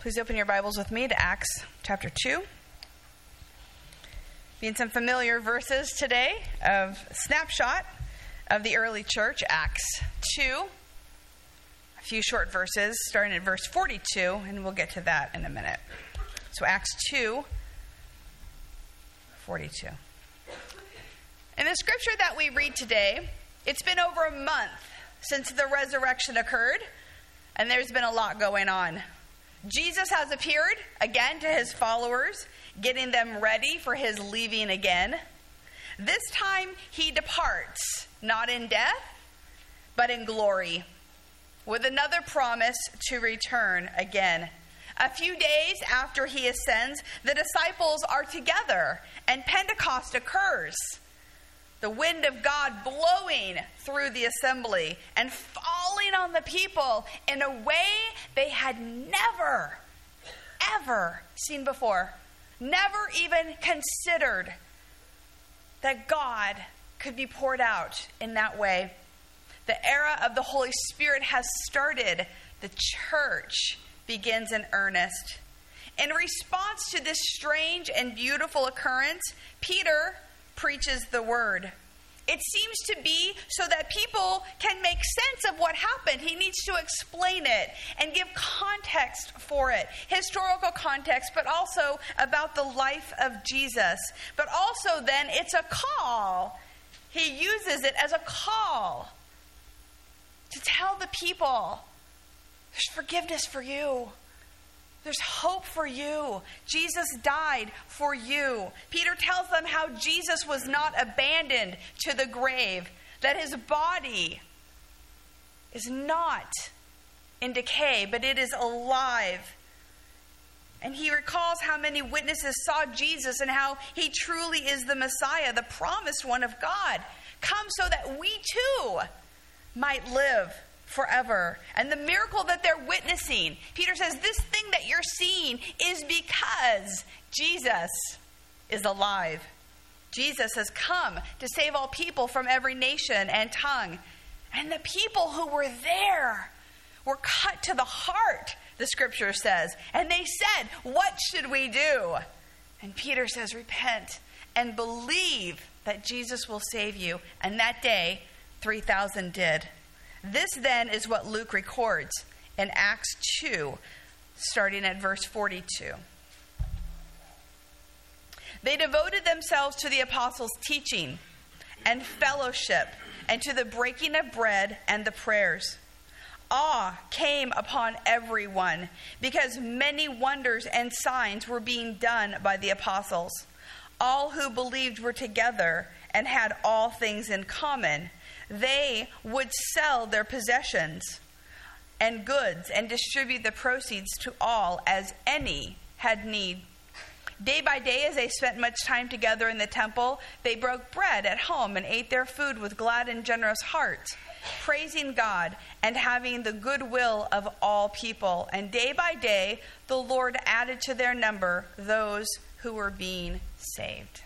Please open your Bibles with me to Acts chapter 2. Being some familiar verses today of snapshot of the early church, Acts 2. A few short verses, starting at verse 42, and we'll get to that in a minute. So, Acts 2 42. In the scripture that we read today, it's been over a month since the resurrection occurred, and there's been a lot going on. Jesus has appeared again to his followers, getting them ready for his leaving again. This time he departs, not in death, but in glory, with another promise to return again. A few days after he ascends, the disciples are together, and Pentecost occurs the wind of God blowing through the assembly and falling on the people in a way they had never, ever seen before. Never even considered that God could be poured out in that way. The era of the Holy Spirit has started. The church begins in earnest. In response to this strange and beautiful occurrence, Peter preaches the word. It seems to be so that people can make sense of what happened. He needs to explain it and give context for it historical context, but also about the life of Jesus. But also, then, it's a call. He uses it as a call to tell the people there's forgiveness for you. There's hope for you. Jesus died for you. Peter tells them how Jesus was not abandoned to the grave, that his body is not in decay, but it is alive. And he recalls how many witnesses saw Jesus and how he truly is the Messiah, the promised one of God, come so that we too might live forever. And the miracle that they're witnessing, Peter says, this thing that you're seeing is because Jesus is alive. Jesus has come to save all people from every nation and tongue. And the people who were there were cut to the heart, the scripture says. And they said, What should we do? And Peter says, Repent and believe that Jesus will save you. And that day, 3,000 did. This then is what Luke records in Acts 2, starting at verse 42. They devoted themselves to the apostles' teaching and fellowship and to the breaking of bread and the prayers. Awe came upon everyone because many wonders and signs were being done by the apostles. All who believed were together and had all things in common they would sell their possessions and goods and distribute the proceeds to all as any had need. Day by day, as they spent much time together in the temple, they broke bread at home and ate their food with glad and generous hearts, praising God and having the goodwill of all people. And day by day, the Lord added to their number those who were being saved.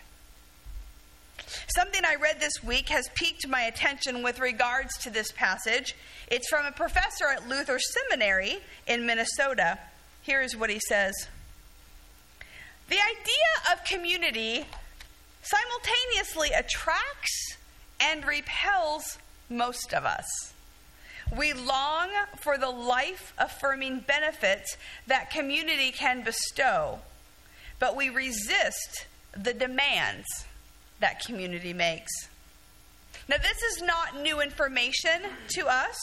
Something I read this week has piqued my attention with regards to this passage. It's from a professor at Luther Seminary in Minnesota. Here's what he says The idea of community simultaneously attracts and repels most of us. We long for the life affirming benefits that community can bestow, but we resist the demands that community makes. Now, this is not new information to us.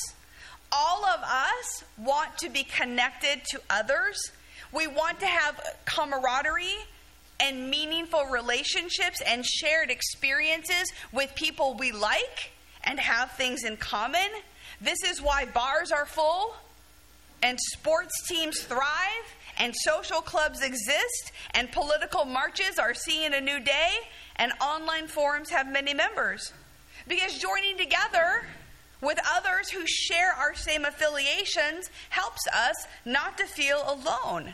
All of us want to be connected to others. We want to have camaraderie and meaningful relationships and shared experiences with people we like and have things in common. This is why bars are full and sports teams thrive and social clubs exist and political marches are seeing a new day and online forums have many members. Because joining together with others who share our same affiliations helps us not to feel alone.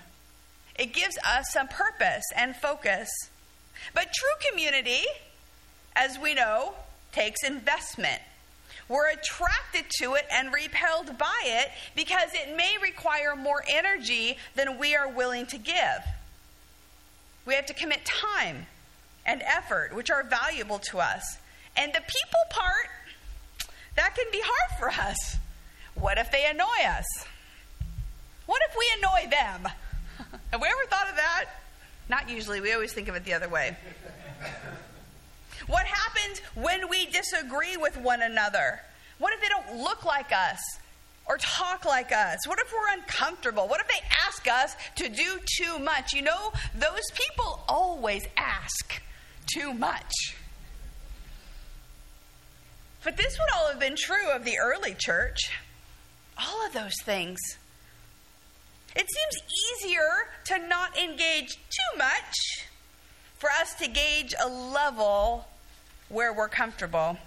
It gives us some purpose and focus. But true community, as we know, takes investment. We're attracted to it and repelled by it because it may require more energy than we are willing to give. We have to commit time and effort, which are valuable to us. And the people part, that can be hard for us. What if they annoy us? What if we annoy them? Have we ever thought of that? Not usually. We always think of it the other way. what happens when we disagree with one another? What if they don't look like us or talk like us? What if we're uncomfortable? What if they ask us to do too much? You know, those people always ask too much. But this would all have been true of the early church. All of those things. It seems easier to not engage too much for us to gauge a level where we're comfortable.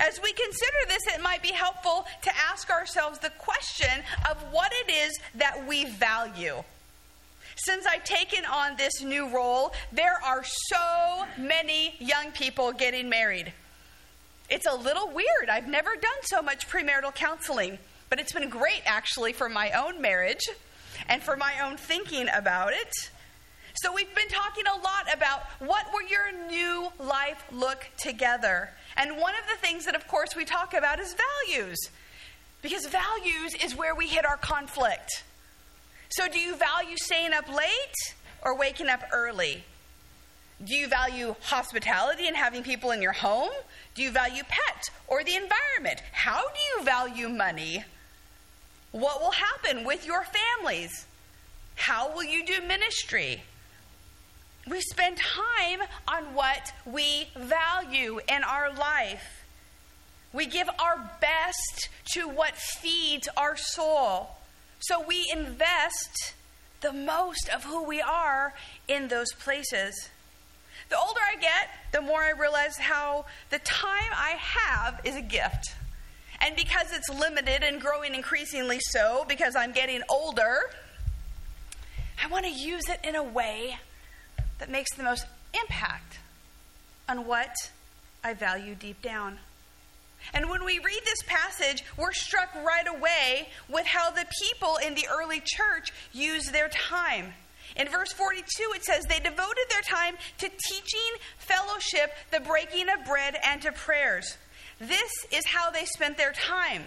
As we consider this, it might be helpful to ask ourselves the question of what it is that we value. Since I've taken on this new role, there are so many young people getting married. It's a little weird. I've never done so much premarital counseling, but it's been great actually for my own marriage and for my own thinking about it. So, we've been talking a lot about what will your new life look together. And one of the things that, of course, we talk about is values. Because values is where we hit our conflict. So, do you value staying up late or waking up early? Do you value hospitality and having people in your home? Do you value pets or the environment? How do you value money? What will happen with your families? How will you do ministry? We spend time on what we value in our life. We give our best to what feeds our soul. So we invest the most of who we are in those places. The older I get, the more I realize how the time I have is a gift. And because it's limited and growing increasingly so, because I'm getting older, I want to use it in a way that makes the most impact on what I value deep down. And when we read this passage, we're struck right away with how the people in the early church used their time. In verse 42, it says, They devoted their time to teaching, fellowship, the breaking of bread, and to prayers. This is how they spent their time.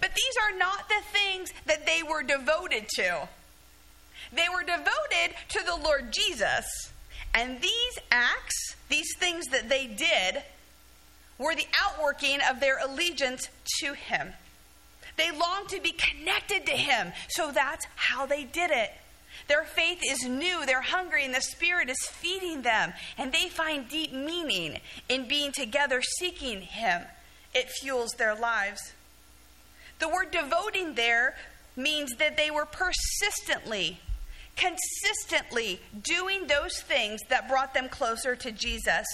But these are not the things that they were devoted to. They were devoted to the Lord Jesus. And these acts, these things that they did, were the outworking of their allegiance to Him. They longed to be connected to Him, so that's how they did it. Their faith is new, they're hungry, and the Spirit is feeding them. And they find deep meaning in being together seeking Him. It fuels their lives. The word devoting there means that they were persistently, consistently doing those things that brought them closer to Jesus.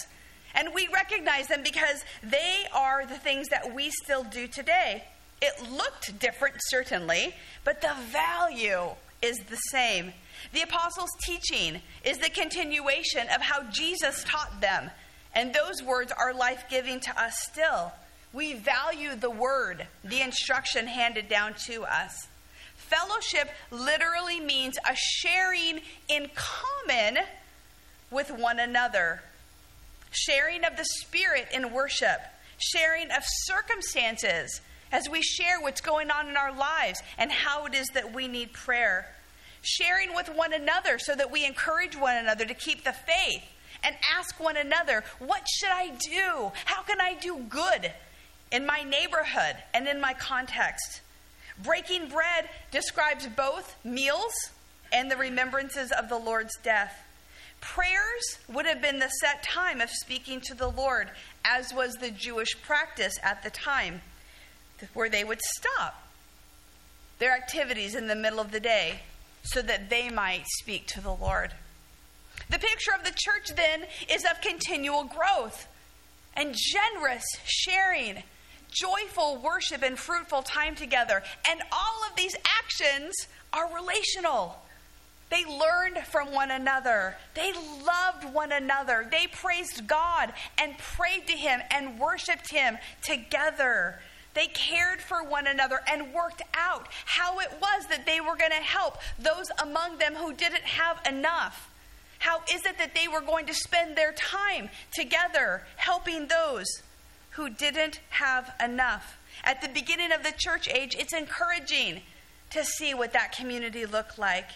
And we recognize them because they are the things that we still do today. It looked different, certainly, but the value is the same. The apostles' teaching is the continuation of how Jesus taught them, and those words are life giving to us still. We value the word, the instruction handed down to us. Fellowship literally means a sharing in common with one another, sharing of the Spirit in worship, sharing of circumstances as we share what's going on in our lives and how it is that we need prayer. Sharing with one another so that we encourage one another to keep the faith and ask one another, What should I do? How can I do good in my neighborhood and in my context? Breaking bread describes both meals and the remembrances of the Lord's death. Prayers would have been the set time of speaking to the Lord, as was the Jewish practice at the time where they would stop their activities in the middle of the day so that they might speak to the Lord. The picture of the church then is of continual growth and generous sharing, joyful worship, and fruitful time together. And all of these actions are relational. They learned from one another. They loved one another. They praised God and prayed to Him and worshiped Him together. They cared for one another and worked out how it was that they were going to help those among them who didn't have enough. How is it that they were going to spend their time together helping those who didn't have enough? At the beginning of the church age, it's encouraging to see what that community looked like.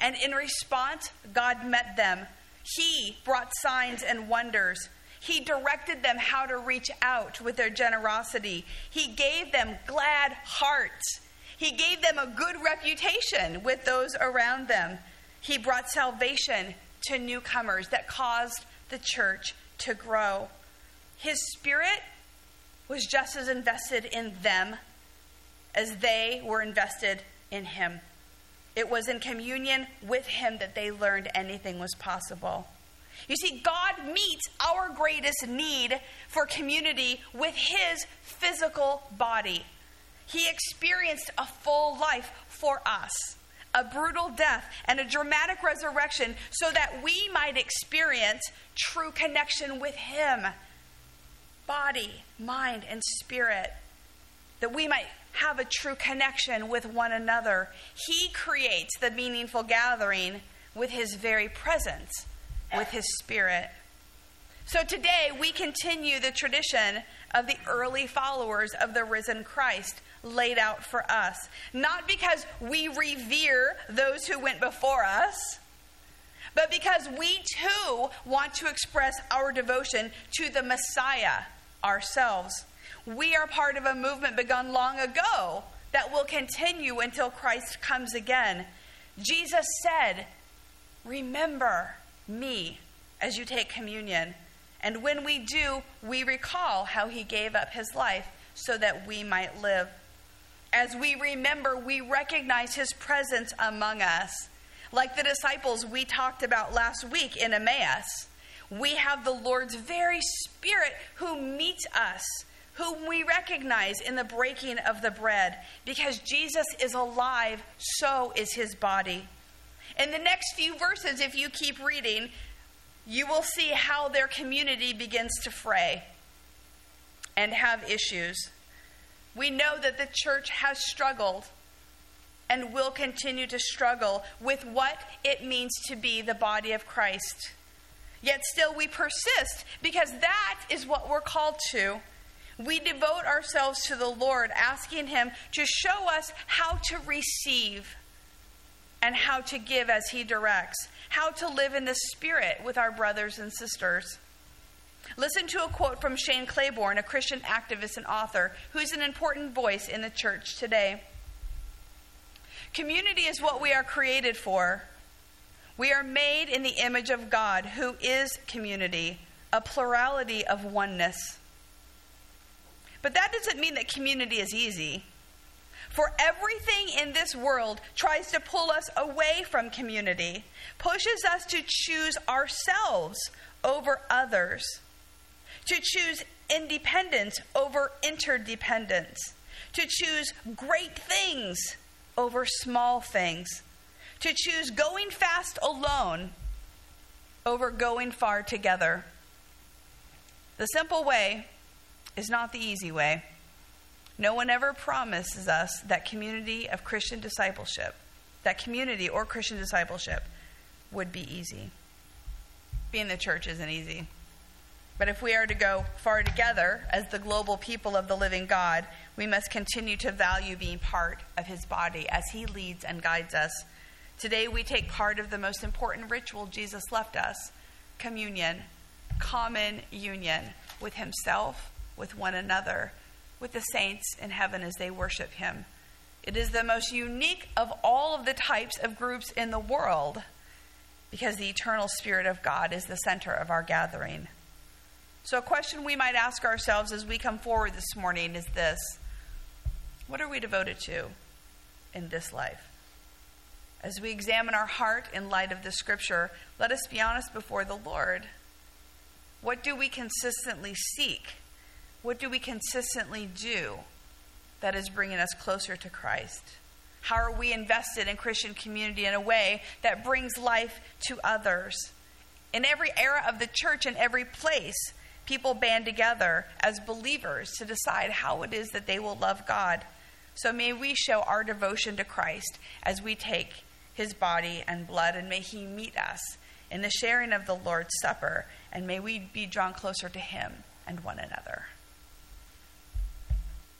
And in response, God met them. He brought signs and wonders. He directed them how to reach out with their generosity. He gave them glad hearts. He gave them a good reputation with those around them. He brought salvation to newcomers that caused the church to grow. His spirit was just as invested in them as they were invested in him. It was in communion with him that they learned anything was possible. You see, God meets our greatest need for community with his physical body. He experienced a full life for us, a brutal death, and a dramatic resurrection so that we might experience true connection with him body, mind, and spirit, that we might have a true connection with one another. He creates the meaningful gathering with his very presence, with his spirit. So today we continue the tradition of the early followers of the risen Christ laid out for us. Not because we revere those who went before us, but because we too want to express our devotion to the Messiah ourselves. We are part of a movement begun long ago that will continue until Christ comes again. Jesus said, Remember me as you take communion. And when we do, we recall how he gave up his life so that we might live. As we remember, we recognize his presence among us. Like the disciples we talked about last week in Emmaus, we have the Lord's very Spirit who meets us whom we recognize in the breaking of the bread. Because Jesus is alive, so is his body. In the next few verses, if you keep reading, you will see how their community begins to fray and have issues. We know that the church has struggled and will continue to struggle with what it means to be the body of Christ. Yet still we persist because that is what we're called to. We devote ourselves to the Lord, asking Him to show us how to receive and how to give as He directs, how to live in the Spirit with our brothers and sisters. Listen to a quote from Shane Claiborne, a Christian activist and author, who's an important voice in the church today. Community is what we are created for. We are made in the image of God, who is community, a plurality of oneness. But that doesn't mean that community is easy. For everything in this world tries to pull us away from community, pushes us to choose ourselves over others, to choose independence over interdependence, to choose great things over small things, to choose going fast alone over going far together. The simple way is not the easy way. No one ever promises us that community of Christian discipleship, that community or Christian discipleship would be easy. Being the church isn't easy. But if we are to go far together as the global people of the living God, we must continue to value being part of his body as he leads and guides us. Today we take part of the most important ritual Jesus left us communion, common union with himself with one another, with the saints in heaven as they worship him. It is the most unique of all of the types of groups in the world because the eternal Spirit of God is the center of our gathering. So, a question we might ask ourselves as we come forward this morning is this What are we devoted to in this life? As we examine our heart in light of the scripture, let us be honest before the Lord. What do we consistently seek? What do we consistently do that is bringing us closer to Christ? How are we invested in Christian community in a way that brings life to others? In every era of the church, in every place, people band together as believers to decide how it is that they will love God. So may we show our devotion to Christ as we take his body and blood, and may he meet us in the sharing of the Lord's Supper, and may we be drawn closer to him and one another.